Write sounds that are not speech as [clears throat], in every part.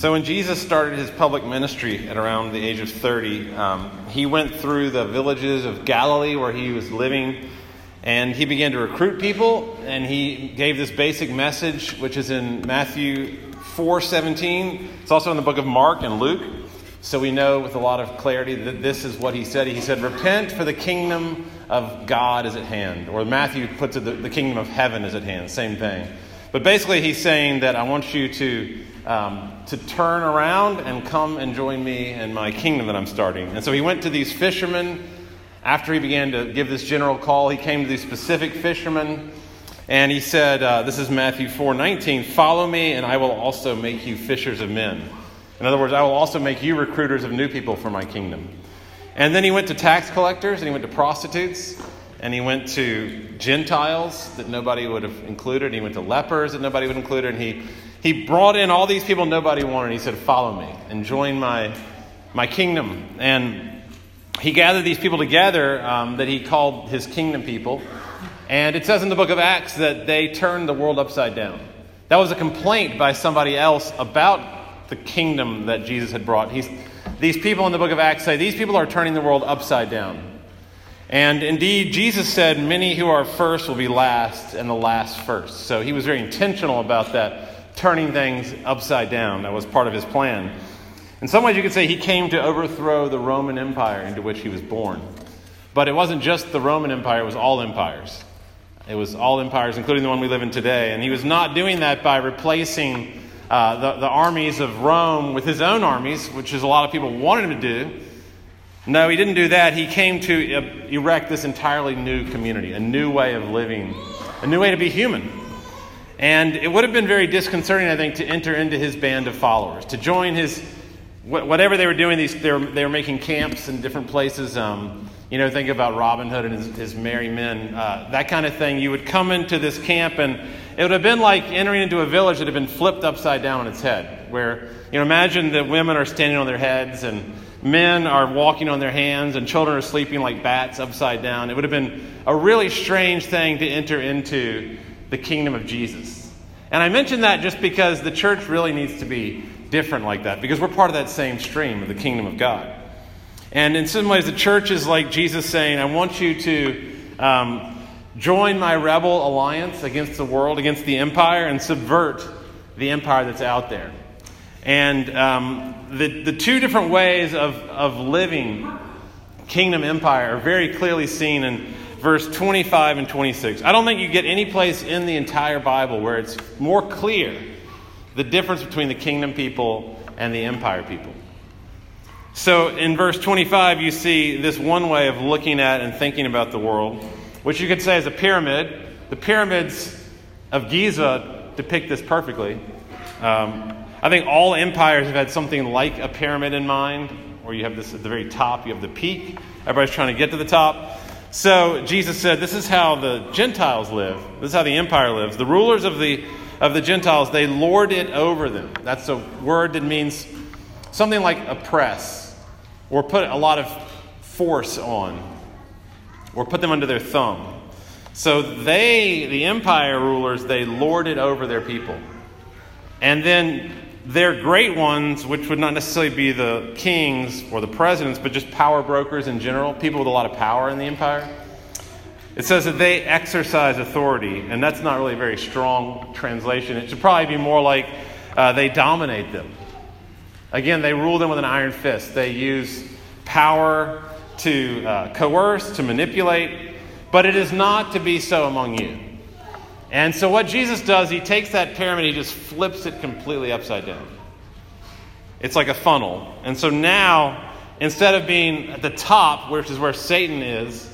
So, when Jesus started his public ministry at around the age of 30, um, he went through the villages of Galilee where he was living, and he began to recruit people, and he gave this basic message, which is in Matthew 4:17. It's also in the book of Mark and Luke. So we know with a lot of clarity that this is what he said. He said, Repent, for the kingdom of God is at hand. Or Matthew puts it, the, kingdom of heaven is at hand. Same thing. But basically, he's saying that I want you to um, to turn around and come and join me in my kingdom that I'm starting. And so he went to these fishermen. After he began to give this general call, he came to these specific fishermen. And he said, uh, This is Matthew 4 19, follow me, and I will also make you fishers of men. In other words, I will also make you recruiters of new people for my kingdom. And then he went to tax collectors, and he went to prostitutes, and he went to Gentiles that nobody would have included. He went to lepers that nobody would have included. And he he brought in all these people nobody wanted. He said, Follow me and join my, my kingdom. And he gathered these people together um, that he called his kingdom people. And it says in the book of Acts that they turned the world upside down. That was a complaint by somebody else about the kingdom that Jesus had brought. He's, these people in the book of Acts say, These people are turning the world upside down. And indeed, Jesus said, Many who are first will be last, and the last first. So he was very intentional about that turning things upside down. That was part of his plan. In some ways, you could say he came to overthrow the Roman Empire into which he was born. But it wasn't just the Roman Empire, it was all empires. It was all empires, including the one we live in today. And he was not doing that by replacing uh, the, the armies of Rome with his own armies, which is a lot of people wanted him to do. No, he didn't do that. He came to erect this entirely new community, a new way of living, a new way to be human. And it would have been very disconcerting, I think, to enter into his band of followers, to join his, whatever they were doing, these, they, were, they were making camps in different places. Um, you know, think about Robin Hood and his, his merry men, uh, that kind of thing. You would come into this camp, and it would have been like entering into a village that had been flipped upside down on its head. Where, you know, imagine that women are standing on their heads, and men are walking on their hands, and children are sleeping like bats upside down. It would have been a really strange thing to enter into the kingdom of Jesus. And I mention that just because the church really needs to be different like that, because we're part of that same stream of the kingdom of God. And in some ways, the church is like Jesus saying, I want you to um, join my rebel alliance against the world, against the empire, and subvert the empire that's out there. And um, the, the two different ways of, of living kingdom empire are very clearly seen in verse 25 and 26. I don't think you get any place in the entire Bible where it's more clear the difference between the kingdom people and the empire people. So in verse 25, you see this one way of looking at and thinking about the world, which you could say is a pyramid. The pyramids of Giza depict this perfectly. Um, I think all empires have had something like a pyramid in mind, where you have this at the very top, you have the peak. Everybody's trying to get to the top. So Jesus said, This is how the Gentiles live. This is how the empire lives. The rulers of the, of the Gentiles, they lord it over them. That's a word that means something like oppress or put a lot of force on or put them under their thumb. So they, the empire rulers, they lord it over their people. And then their great ones, which would not necessarily be the kings or the presidents, but just power brokers in general, people with a lot of power in the empire. It says that they exercise authority, and that's not really a very strong translation. It should probably be more like uh, they dominate them. Again, they rule them with an iron fist. They use power to uh, coerce, to manipulate, but it is not to be so among you. And so, what Jesus does, he takes that pyramid, he just flips it completely upside down. It's like a funnel. And so now, instead of being at the top, which is where Satan is,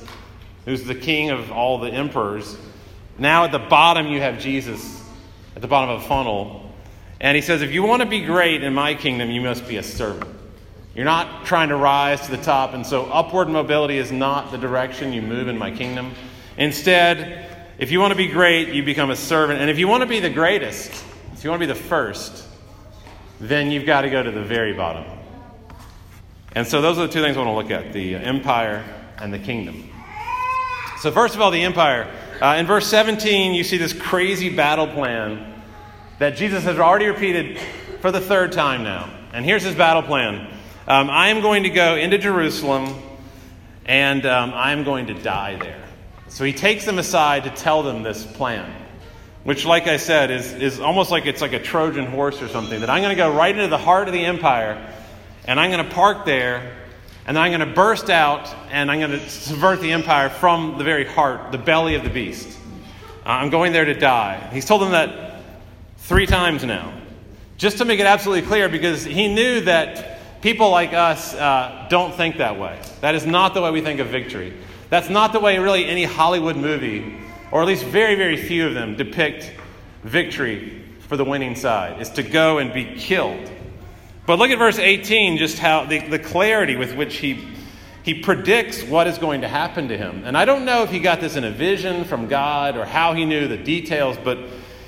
who's the king of all the emperors, now at the bottom you have Jesus at the bottom of a funnel. And he says, if you want to be great in my kingdom, you must be a servant. You're not trying to rise to the top. And so, upward mobility is not the direction you move in my kingdom. Instead, if you want to be great, you become a servant. And if you want to be the greatest, if you want to be the first, then you've got to go to the very bottom. And so those are the two things I want to look at the empire and the kingdom. So, first of all, the empire. Uh, in verse 17, you see this crazy battle plan that Jesus has already repeated for the third time now. And here's his battle plan um, I am going to go into Jerusalem and um, I am going to die there. So he takes them aside to tell them this plan, which, like I said, is, is almost like it's like a Trojan horse or something. That I'm going to go right into the heart of the empire and I'm going to park there and then I'm going to burst out and I'm going to subvert the empire from the very heart, the belly of the beast. Uh, I'm going there to die. He's told them that three times now, just to make it absolutely clear, because he knew that people like us uh, don't think that way. That is not the way we think of victory. That's not the way, really, any Hollywood movie, or at least very, very few of them, depict victory for the winning side, is to go and be killed. But look at verse 18, just how the, the clarity with which he he predicts what is going to happen to him. And I don't know if he got this in a vision from God or how he knew the details, but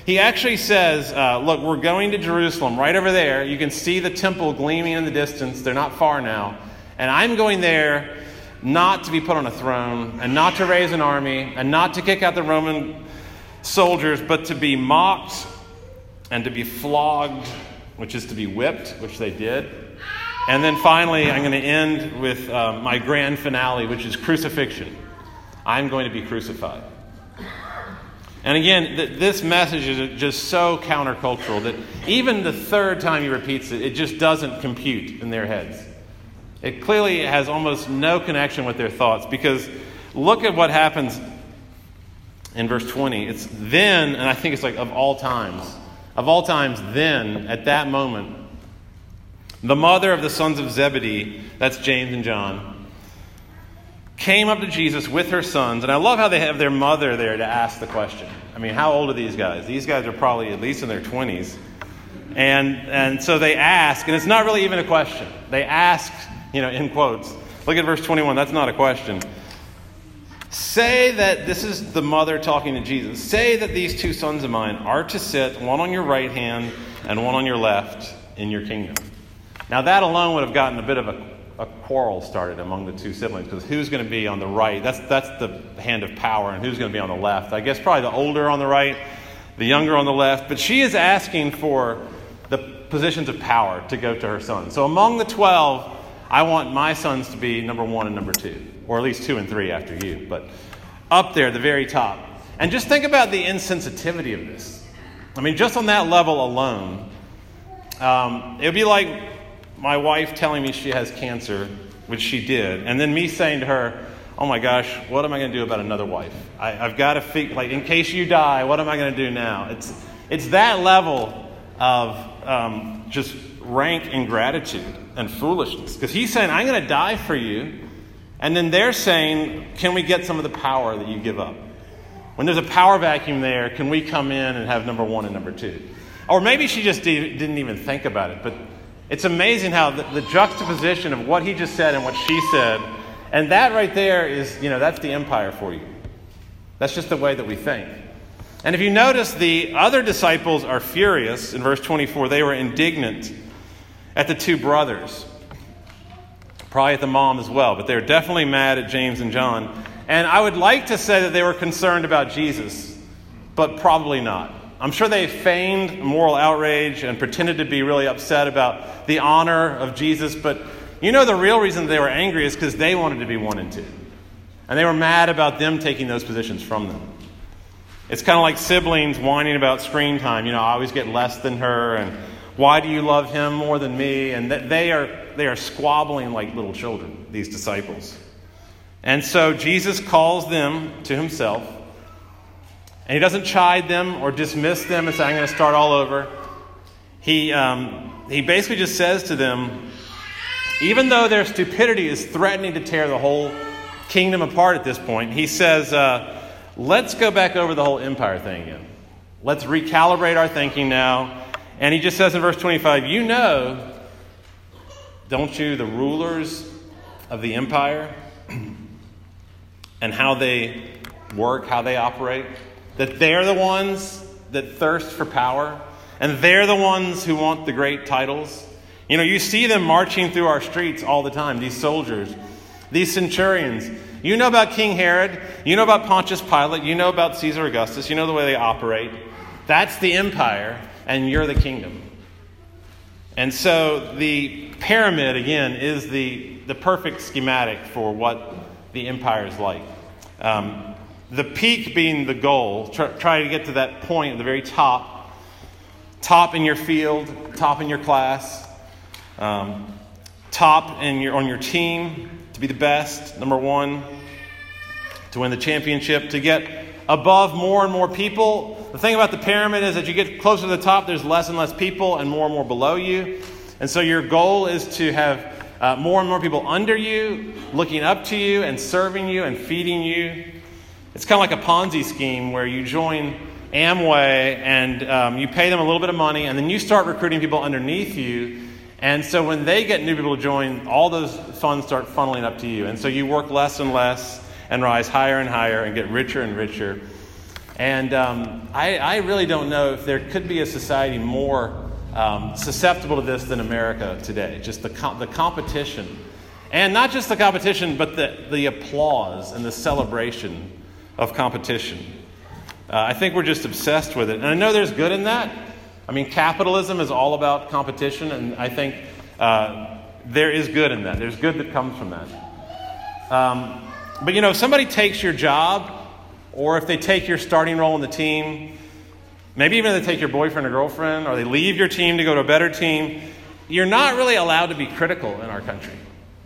he actually says, uh, Look, we're going to Jerusalem right over there. You can see the temple gleaming in the distance. They're not far now. And I'm going there not to be put on a throne and not to raise an army and not to kick out the Roman soldiers, but to be mocked and to be flogged, which is to be whipped, which they did and then finally, I'm going to end with uh, my grand finale, which is crucifixion. I'm going to be crucified. And again, th- this message is just so countercultural that even the third time he repeats it, it just doesn't compute in their heads. It clearly has almost no connection with their thoughts because look at what happens in verse 20. It's then, and I think it's like of all times, of all times, then, at that moment, the mother of the sons of Zebedee, that's James and John, came up to Jesus with her sons. And I love how they have their mother there to ask the question. I mean, how old are these guys? These guys are probably at least in their 20s. And, and so they ask, and it's not really even a question. They ask, you know, in quotes. Look at verse 21. That's not a question. Say that this is the mother talking to Jesus. Say that these two sons of mine are to sit, one on your right hand and one on your left, in your kingdom. Now, that alone would have gotten a bit of a, a quarrel started among the two siblings because who's going to be on the right? That's, that's the hand of power, and who's going to be on the left? I guess probably the older on the right, the younger on the left. But she is asking for the positions of power to go to her son. So, among the 12, I want my sons to be number one and number two, or at least two and three after you, but up there, the very top. And just think about the insensitivity of this. I mean, just on that level alone, um, it would be like my wife telling me she has cancer, which she did, and then me saying to her, oh my gosh, what am I going to do about another wife? I, have got to figure, like, in case you die, what am I going to do now? It's, it's that level of um, just rank ingratitude and foolishness. Because he's saying, I'm going to die for you. And then they're saying, can we get some of the power that you give up? When there's a power vacuum there, can we come in and have number one and number two? Or maybe she just didn't even think about it, but it's amazing how the, the, juxtaposition of what he just said and what she said, and that right there is, you know, that's the empire for you. That's just the way that we think. And if you notice, the other disciples are furious. In verse 24, they were indignant at the two brothers, probably at the mom as well, but they were definitely mad at James and John. And I would like to say that they were concerned about Jesus, but probably not. I'm sure they feigned moral outrage and pretended to be really upset about the honor of Jesus, but you know the real reason they were angry is because they wanted to be one and two. And they were mad about them taking those positions from them. It's kind of like siblings whining about screen time. You know, I always get less than her, and why do you love him more than me? And they are, they are squabbling like little children, these disciples. And so Jesus calls them to himself and he doesn't chide them or dismiss them and say, I'm going to start all over. He, um, he basically just says to them, even though their stupidity is threatening to tear the whole kingdom apart at this point, he says, uh, let's go back over the whole empire thing again. Let's recalibrate our thinking now. And he just says in verse 25, You know, don't you, the rulers of the empire [clears throat] and how they work, how they operate? that they're the ones that thirst for power, and they're the ones who want the great titles. You know, you see them marching through our streets all the time, these soldiers, these centurions. You know about King Herod, you know about Pontius Pilate, you know about Caesar Augustus, you know the way they operate. That's the empire, and you're the kingdom. And so the pyramid, again, is the, the perfect schematic for what the empire is like. Um, the peak being the goal, try, try to get to that point at the very top, top in your field, top in your class, um, top in your, on your team, to be the best, number one, to win the championship, to get above more and more people. The thing about the pyramid is that you get closer to the top, there's less and less people and more and more below you. And so your goal is to have uh, more and more people under you, looking up to you and serving you and feeding you. It's kind of like a Ponzi scheme where you join Amway and um, you pay them a little bit of money, and then you start recruiting people underneath you. And so when they get new people to join, all those funds start funneling up to you. And so you work less and less and rise higher and higher and get richer and richer. And um, I, I, really don't know if there could be a society more um, susceptible to this than America today. Just the, the competition. And not just the competition, but the, the applause and the celebration of competition. Uh, I think we're just obsessed with it. And I know there's good in that. I mean, capitalism is all about competition, and I think uh, there is good in that. There's good that comes from that. Um, but you know, if somebody takes your job, or if they take your starting role in the team, maybe even if they take your boyfriend or girlfriend, or they leave your team to go to a better team, you're not really allowed to be critical in our country.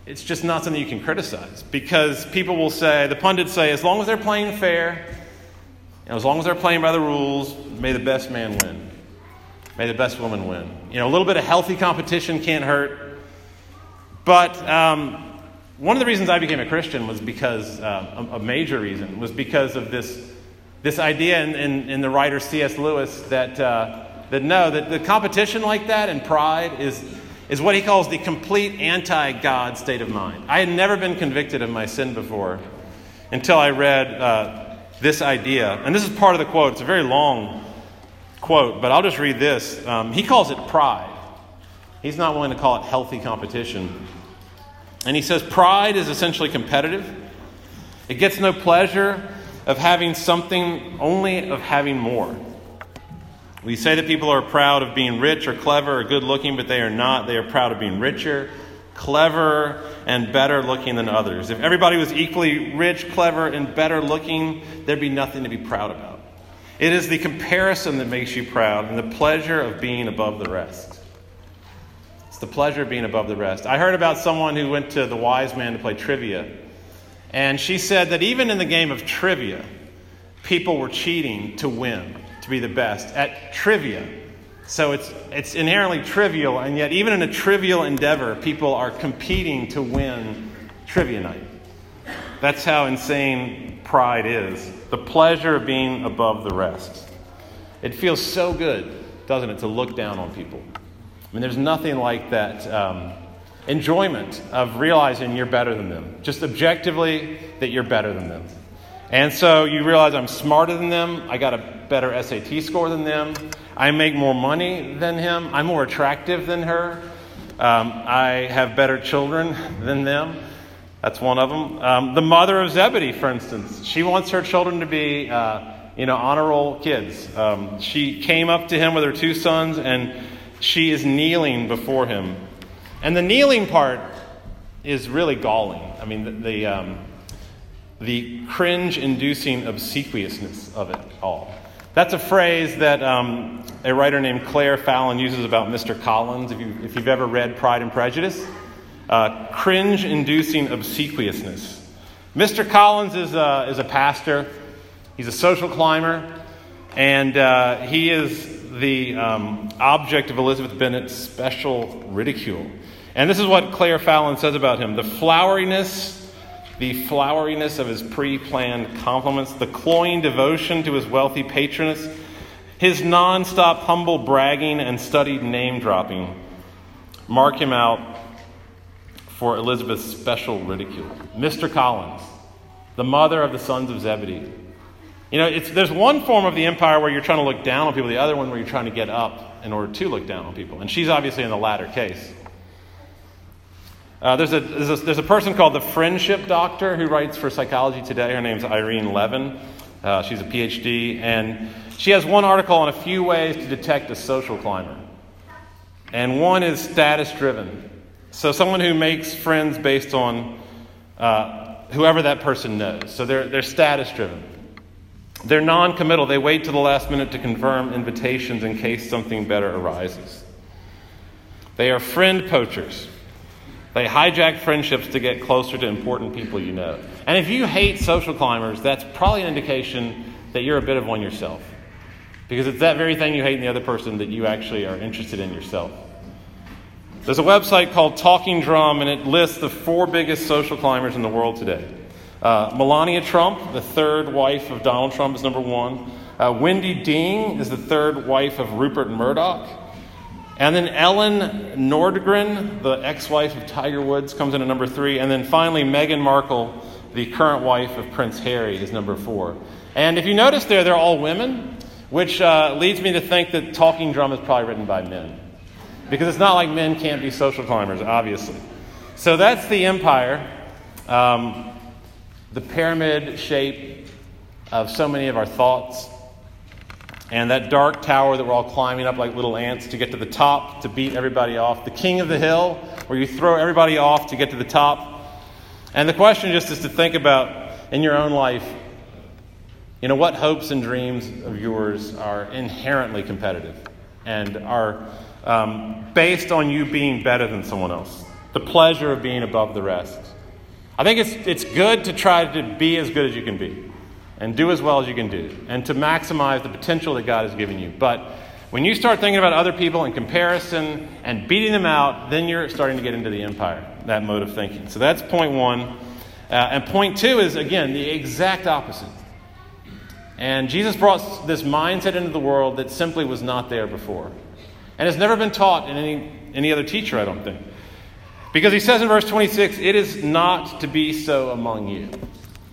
It's just not something you can criticize because people will say, the pundits say, as long as they're playing fair, and as long as they're playing by the rules, may the best man win. May the best woman win. You know, a little bit of healthy competition can't hurt. But um, one of the reasons I became a Christian was because, uh, a, a, major reason, was because of this, this idea in, in, in the writer C.S. Lewis that, uh, that no, that the competition like that and pride is, is what he calls the complete anti God state of mind. I had never been convicted of my sin before until I read uh, this idea. And this is part of the quote. It's a very long quote, but I'll just read this. Um, he calls it pride. He's not willing to call it healthy competition. And he says pride is essentially competitive. It gets no pleasure of having something, only of having more. We say that people are proud of being rich or clever or good looking, but they are not. They are proud of being richer, clever, and better looking than others. If everybody was equally rich, clever, and better looking, there'd be nothing to be proud about. It is the comparison that makes you proud and the pleasure of being above the rest. The pleasure of being above the rest. I heard about someone who went to the wise man to play trivia, and she said that even in the game of trivia, people were cheating to win, to be the best at trivia. So it's, it's inherently trivial, and yet, even in a trivial endeavor, people are competing to win trivia night. That's how insane pride is the pleasure of being above the rest. It feels so good, doesn't it, to look down on people? Mean, there's nothing like that um, enjoyment of realizing you're better than them, just objectively that you're better than them. And so you realize I'm smarter than them, I got a better SAT score than them, I make more money than him, I'm more attractive than her, um, I have better children than them. That's one of them. Um, the mother of Zebedee, for instance, she wants her children to be, uh, you know, honor roll kids. Um, she came up to him with her two sons and she is kneeling before him. And the kneeling part is really galling. I mean, the, the, um, the cringe inducing obsequiousness of it all. That's a phrase that um, a writer named Claire Fallon uses about Mr. Collins, if, you, you've ever read Pride and Prejudice. Uh, cringe inducing obsequiousness. Mr. Collins is a, is a pastor, he's a social climber, and uh, he is the um, object of Elizabeth Bennet's special ridicule. And this is what Claire Fallon says about him the floweriness, the floweriness of his pre planned compliments, the cloying devotion to his wealthy patroness, his non stop humble bragging and studied name dropping mark him out for Elizabeth's special ridicule. Mr. Collins, the mother of the sons of Zebedee you know, there's one form of the empire where you're trying to look down on people, the other one where you're trying to get up in order to look down on people. And she's obviously in the latter case. Uh, there's, a, there's, a, there's, a, person called the Friendship Doctor who writes for Psychology Today. Her name's Irene Levine. Uh, she's a PhD. And she has one article on a few ways to detect a social climber. and one is status driven. So, someone who makes friends based on uh, whoever that person knows. So, they're, they're status driven. They're non committal. They wait to the last minute to confirm invitations in case something better arises. They are friend poachers. They hijack friendships to get closer to important people you know. And if you hate social climbers, that's probably an indication that you're a bit of one yourself. Because it's that very thing you hate in the other person that you actually are interested in yourself. There's a website called Talking Drum, and it lists the four biggest social climbers in the world today. Uh, Melania Trump, the third wife of Donald Trump, is number one. Uh, Wendi Deng is the third wife of Rupert Murdoch. And then Elin Nordegren, the ex wife of Tiger Woods, comes in at number three. And then finally, Meghan Markle, the current wife of Prince Harry, is number four. And if you notice there, they're all women, which uh, leads me to think that Talking Drum is probably written by men. Because it's not like men can't be social climbers, obviously. So that's the empire, um, the pyramid shape of so many of our thoughts and that dark tower that we're all climbing up like little ants to get to the top to beat everybody off. The king of the hill, where you throw everybody off to get to the top. And the question just is to think about in your own life, you know, what hopes and dreams of yours are inherently competitive and are um, based on you being better than someone else, the pleasure of being above the rest. I think it's, it's good to try to be as good as you can be and do as well as you can do and to maximize the potential that God has given you. But when you start thinking about other people in comparison and beating them out, then you're starting to get into the empire, that mode of thinking. So that's point one. Uh, and point two is, again, the exact opposite. And Jesus brought this mindset into the world that simply was not there before. And has never been taught in any, any other teacher, I don't think. Because he says in verse 26, it is not to be so among you.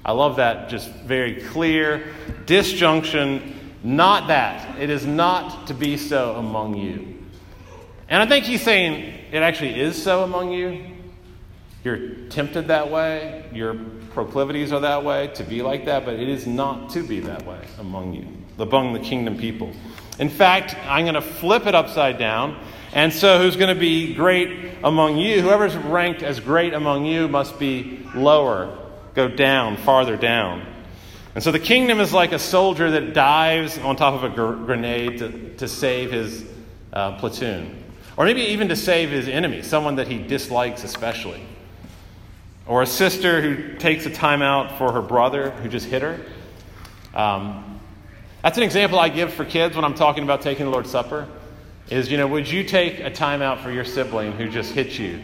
I love that, just very clear disjunction. Not that. It is not to be so among you. And I think he's saying it actually is so among you. You're tempted that way, your proclivities are that way to be like that, but it is not to be that way among you, among the kingdom people. In fact, I'm going to flip it upside down. And so, who's going to be great among you? Whoever's ranked as great among you must be lower go down, farther down. And so the kingdom is like a soldier that dives on top of a gr- grenade to, to save his uh, platoon. Or maybe even to save his enemy, someone that he dislikes especially. Or a sister who takes a timeout for her brother who just hit her. Um, that's an example I give for kids when I'm talking about taking the Lord's Supper. Is, you know, would you take a timeout for your sibling who just hit you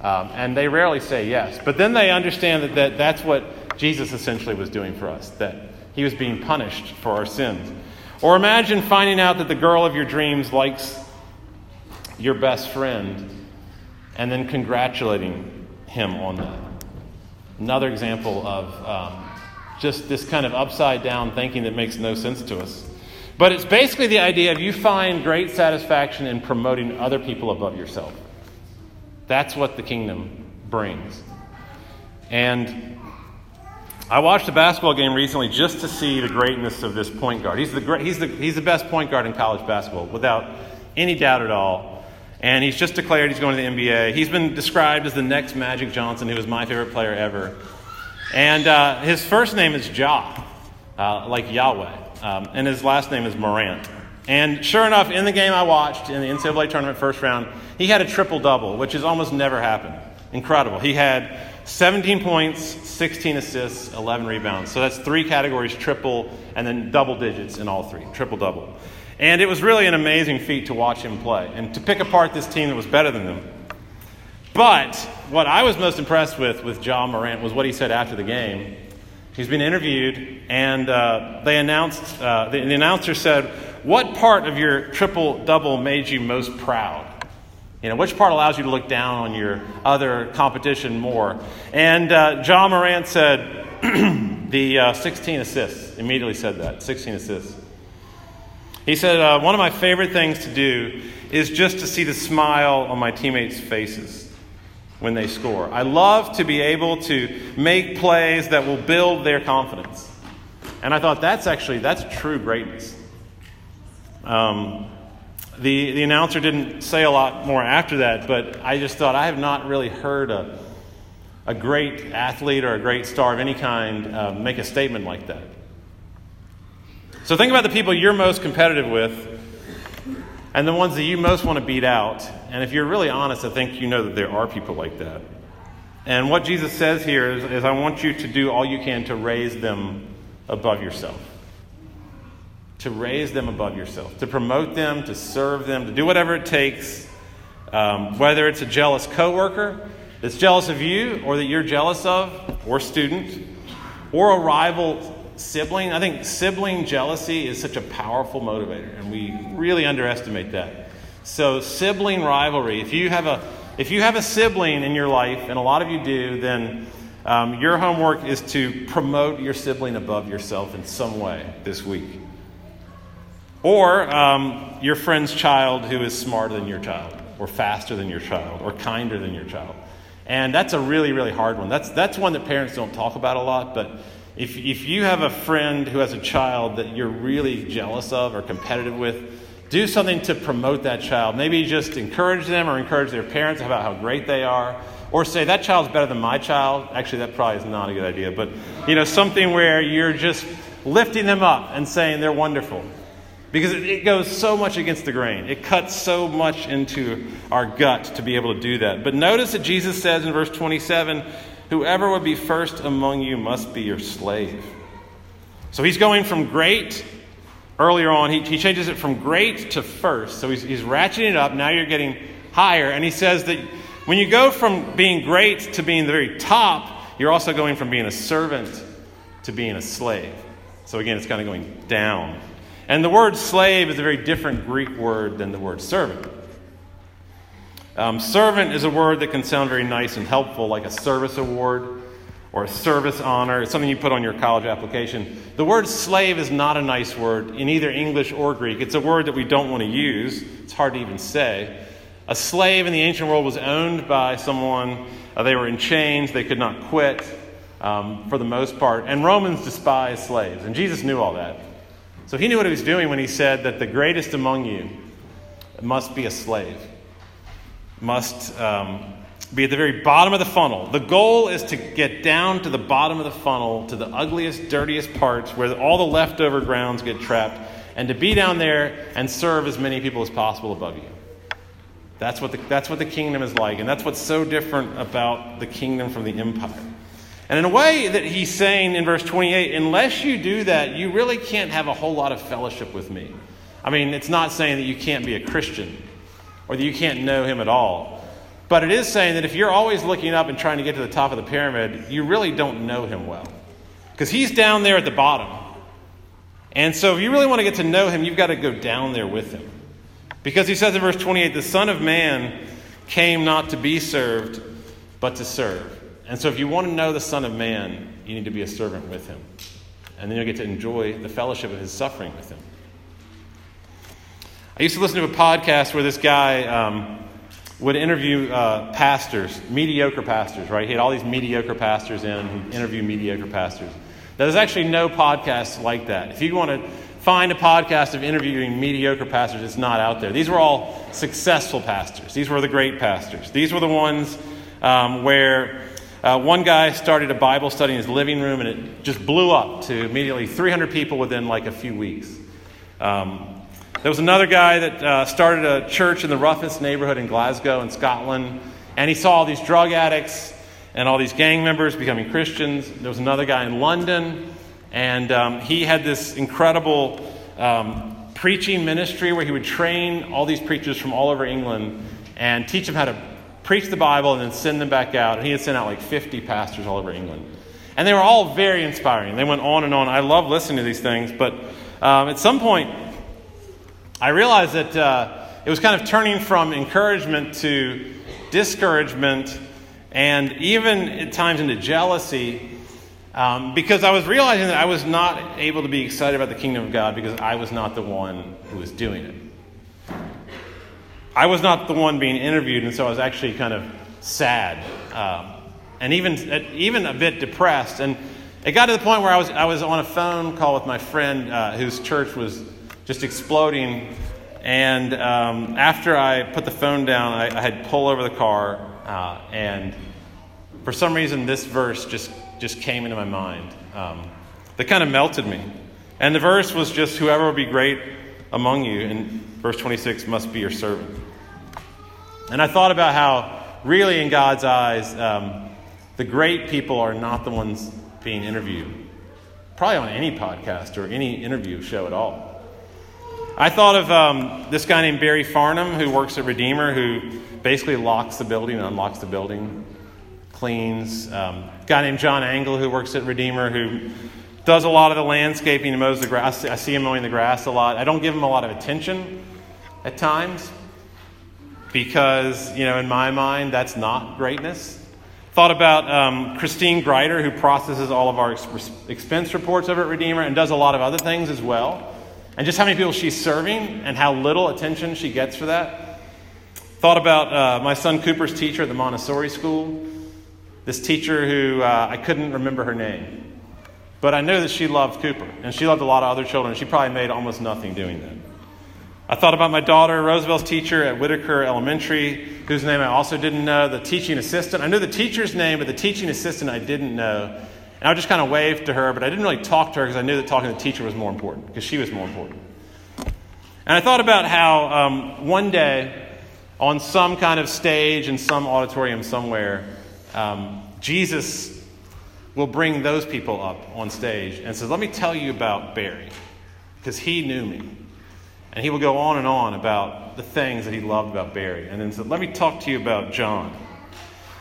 um, and they rarely say yes. But then they understand that, that that's what Jesus essentially was doing for us, that he was being punished for our sins. Or imagine finding out that the girl of your dreams likes your best friend and then congratulating him on that. Another example of um, just this kind of upside down thinking that makes no sense to us. But it's basically the idea of you find great satisfaction in promoting other people above yourself. That's what the kingdom brings. And I watched a basketball game recently just to see the greatness of this point guard. He's the, great, he's the, he's the best point guard in college basketball, without any doubt at all. And he's just declared he's going to the NBA. He's been described as the next Magic Johnson, who was my favorite player ever. And uh, his first name is Ja, uh, like Yahweh. Um, and his last name is Morant. And sure enough, in the game I watched in the NCAA tournament first round, he had a triple double, which has almost never happened. Incredible. He had 17 points, 16 assists, 11 rebounds. So that's three categories triple, and then double digits in all three triple double. And it was really an amazing feat to watch him play and to pick apart this team that was better than them. But what I was most impressed with with Ja Morant was what he said after the game. He's been interviewed, and uh, they announced, uh, the, the announcer said, what part of your triple double made you most proud? You know, which part allows you to look down on your other competition more? And uh, Ja Morant said [clears throat] the uh, 16 assists. Immediately said that 16 assists. He said, uh, One of my favorite things to do is just to see the smile on my teammates' faces when they score. I love to be able to make plays that will build their confidence. And I thought that's actually that's true greatness. Um, the, the announcer didn't say a lot more after that, but I just thought I have not really heard a, a great athlete or a great star of any kind uh, make a statement like that. So think about the people you're most competitive with and the ones that you most want to beat out. And if you're really honest, I think you know that there are people like that. And what Jesus says here is, is I want you to do all you can to raise them above yourself to raise them above yourself, to promote them, to serve them, to do whatever it takes. Um, whether it's a jealous coworker that's jealous of you, or that you're jealous of, or student, or a rival sibling. I think sibling jealousy is such a powerful motivator, and we really underestimate that. So, sibling rivalry. If you have a if you have a sibling in your life, and a lot of you do, then um, your homework is to promote your sibling above yourself in some way this week. Or um, your friend's child who is smarter than your child, or faster than your child, or kinder than your child. And that's a really, really hard one. That's, that's one that parents don't talk about a lot, but if, if you have a friend who has a child that you're really jealous of or competitive with, do something to promote that child. Maybe just encourage them or encourage their parents about how great they are. Or say, that child's better than my child. Actually, that probably is not a good idea. But, you know, something where you're just lifting them up and saying they're wonderful. Because it, goes so much against the grain. It cuts so much into our gut to be able to do that. But notice that Jesus says in verse 27 Whoever would be first among you must be your slave. So he's going from great earlier on, he, he changes it from great to first. So he's, he's ratcheting it up. Now you're getting higher. And he says that when you go from being great to being the very top, you're also going from being a servant to being a slave. So again, it's kind of going down. And the word slave is a very different Greek word than the word servant. Um, servant is a word that can sound very nice and helpful, like a service award or a service honor. It's something you put on your college application. The word slave is not a nice word in either English or Greek. It's a word that we don't want to use, it's hard to even say. A slave in the ancient world was owned by someone, uh, they were in chains, they could not quit um, for the most part. And Romans despised slaves, and Jesus knew all that. So he knew what he was doing when he said that the greatest among you must be a slave, must um, be at the very bottom of the funnel. The goal is to get down to the bottom of the funnel, to the ugliest, dirtiest parts where all the leftover grounds get trapped, and to be down there and serve as many people as possible above you. That's what the, that's what the kingdom is like, and that's what's so different about the kingdom from the empire. And in a way that he's saying in verse 28, unless you do that, you really can't have a whole lot of fellowship with me. I mean, it's not saying that you can't be a Christian or that you can't know him at all. But it is saying that if you're always looking up and trying to get to the top of the pyramid, you really don't know him well. Because he's down there at the bottom. And so if you really want to get to know him, you've got to go down there with him. Because he says in verse 28, the Son of Man came not to be served, but to serve and so, if you want to know the Son of Man, you need to be a servant with him. And then you'll get to enjoy the fellowship of his suffering with him. I used to listen to a podcast where this guy um, would interview uh, pastors, mediocre pastors, right? He had all these mediocre pastors in, and he'd interview mediocre pastors. Now, there's actually no podcast like that. If you want to find a podcast of interviewing mediocre pastors, it's not out there. These were all successful pastors. These were the great pastors. These were the ones um, where uh, one guy started a Bible study in his living room, and it just blew up to immediately 300 people within like a few weeks. Um, there was another guy that uh, started a church in the roughest neighborhood in Glasgow, in Scotland, and he saw all these drug addicts and all these gang members becoming Christians. There was another guy in London, and um, he had this incredible um, preaching ministry where he would train all these preachers from all over England and teach them how to preach the Bible, and then send them back out. And he had sent out like 50 pastors all over England. And they were all very inspiring. They went on and on. I love listening to these things, but um, at some point, I realized that uh, it was kind of turning from encouragement to discouragement and even at times into jealousy um, because I was realizing that I was not able to be excited about the kingdom of God because I was not the one who was doing it. I was not the one being interviewed, and so I was actually kind of sad um, and even, even a bit depressed. And it got to the point where I was, I was on a phone call with my friend uh, whose church was just exploding And um, after I put the phone down, I, I had pull over the car, uh, and for some reason, this verse just, just came into my mind. Um, that kind of melted me. And the verse was just, Whoever will be great among you, and verse 26 must be your servant. And I thought about how, really, in God's eyes, um, the great people are not the ones being interviewed, probably on any podcast or any interview show at all. I thought of um, this guy named Barry Farnham who works at Redeemer, who basically locks the building and unlocks the building, cleans. Um, guy named John Angle who works at Redeemer, who does a lot of the landscaping and mows the grass. I see him mowing the grass a lot. I don't give him a lot of attention at times because, you know, in my mind, that's not greatness. Thought about um, Christine Greider, who processes all of our expense reports over at Redeemer and does a lot of other things as well and just how many people she's serving and how little attention she gets for that. Thought about uh, my son Cooper's teacher at the Montessori school. This teacher who uh, I couldn't remember her name, but I know that she loved Cooper and she loved a lot of other children. She probably made almost nothing doing that. I thought about my daughter, Roosevelt's teacher at Whitaker Elementary, whose name I also didn't know, the teaching assistant. I knew the teacher's name, but the teaching assistant I didn't know. And I just kind of waved to her, but I didn't really talk to her because I knew that talking to the teacher was more important, because she was more important. And I thought about how um, one day, on some kind of stage in some auditorium somewhere, um, Jesus will bring those people up on stage and says, Let me tell you about Barry, because he knew me. And he will go on and on about the things that he loved about Barry. And then said, Let me talk to you about John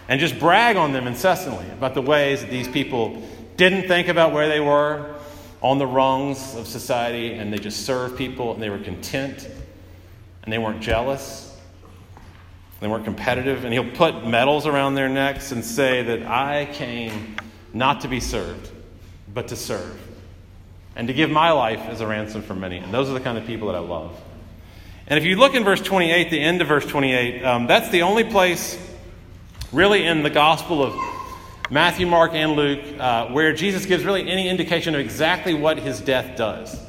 and just brag on them incessantly about the ways that these people didn't think about where they were on the rungs of society and they just served people and they were content and they weren't jealous. and They weren't competitive. And he'll put medals around their necks and say that I came not to be served, but to serve. And to give my life as a ransom for many. And those are the kind of people that I love. And if you look in verse 28, the end of verse 28, um, that's the only place really in the Gospel of Matthew, Mark, and Luke, uh, where Jesus gives really any indication of exactly what his death does.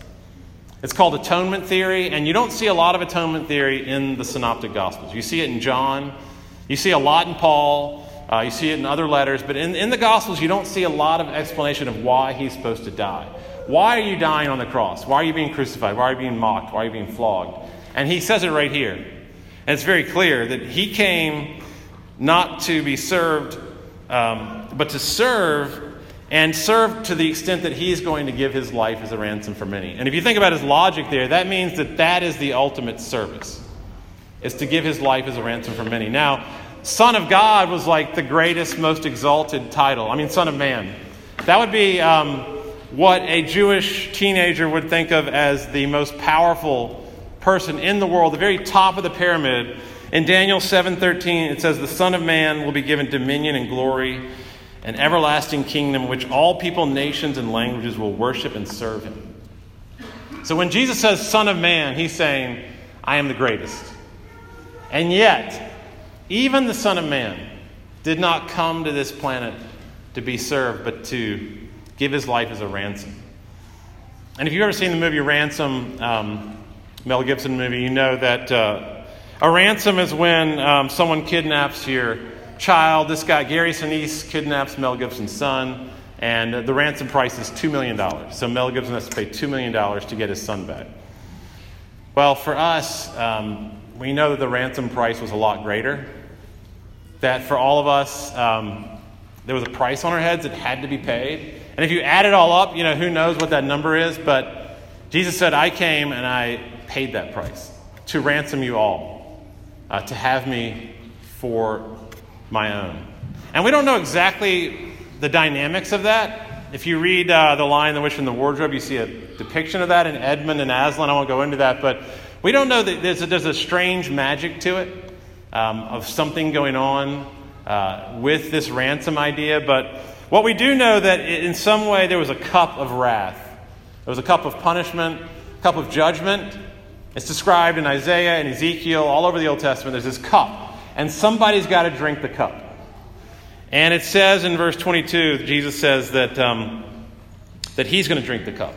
It's called atonement theory, and you don't see a lot of atonement theory in the Synoptic Gospels. You see it in John, you see a lot in Paul, uh, you see it in other letters, but in, in the Gospels, you don't see a lot of explanation of why he's supposed to die. Why are you dying on the cross? Why are you being crucified? Why are you being mocked? Why are you being flogged? And he says it right here. And it's very clear that he came not to be served, um, but to serve and serve to the extent that he's going to give his life as a ransom for many. And if you think about his logic there, that means that that is the ultimate service, is to give his life as a ransom for many. Now, Son of God was like the greatest, most exalted title. I mean, Son of Man. That would be um, what a Jewish teenager would think of as the most powerful person in the world, the very top of the pyramid in Daniel 7:13 it says the son of man will be given dominion and glory an everlasting kingdom which all people, nations and languages will worship and serve him. So when Jesus says son of man, he's saying I am the greatest. And yet, even the son of man did not come to this planet to be served but to give his life as a ransom. And if you've ever seen the movie Ransom, um, Mel Gibson movie, you know that uh, a ransom is when um, someone kidnaps your child. This guy, Gary Sinise, kidnaps Mel Gibson's son, and the ransom price is $2 million. So Mel Gibson has to pay $2 million to get his son back. Well, for us, um, we know that the ransom price was a lot greater. That for all of us, um, there was a price on our heads that had to be paid. And if you add it all up, you know, who knows what that number is, but Jesus said, I came and I paid that price to ransom you all uh, to have me for my own. And we don't know exactly the dynamics of that. If you read uh, The Lion, the Witch, and the Wardrobe, you see a depiction of that in Edmund and Aslan. I won't go into that, but we don't know that there's a, there's a strange magic to it um, of something going on uh, with this ransom idea. But what we do know that in some way there was a cup of wrath. There was a cup of punishment, a cup of judgment, it's described in Isaiah and Ezekiel, all over the Old Testament. There's this cup, and somebody's got to drink the cup. And it says in verse 22, Jesus says that, um, that he's going to drink the cup.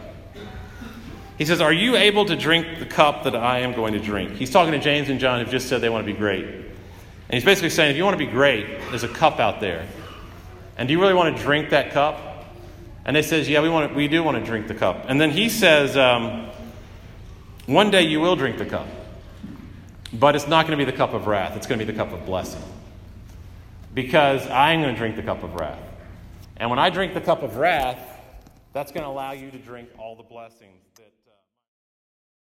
He says, Are you able to drink the cup that I am going to drink? He's talking to James and John who've just said they want to be great. And he's basically saying, If you want to be great, there's a cup out there. And do you really want to drink that cup? And they says, Yeah, we, want to, we do want to drink the cup. And then he says, um, One day you will drink the cup. But it's not going to be the cup of wrath, it's going to be the cup of blessing. Because I'm going to drink the cup of wrath. And when I drink the cup of wrath, that's going to allow you to drink all the blessings.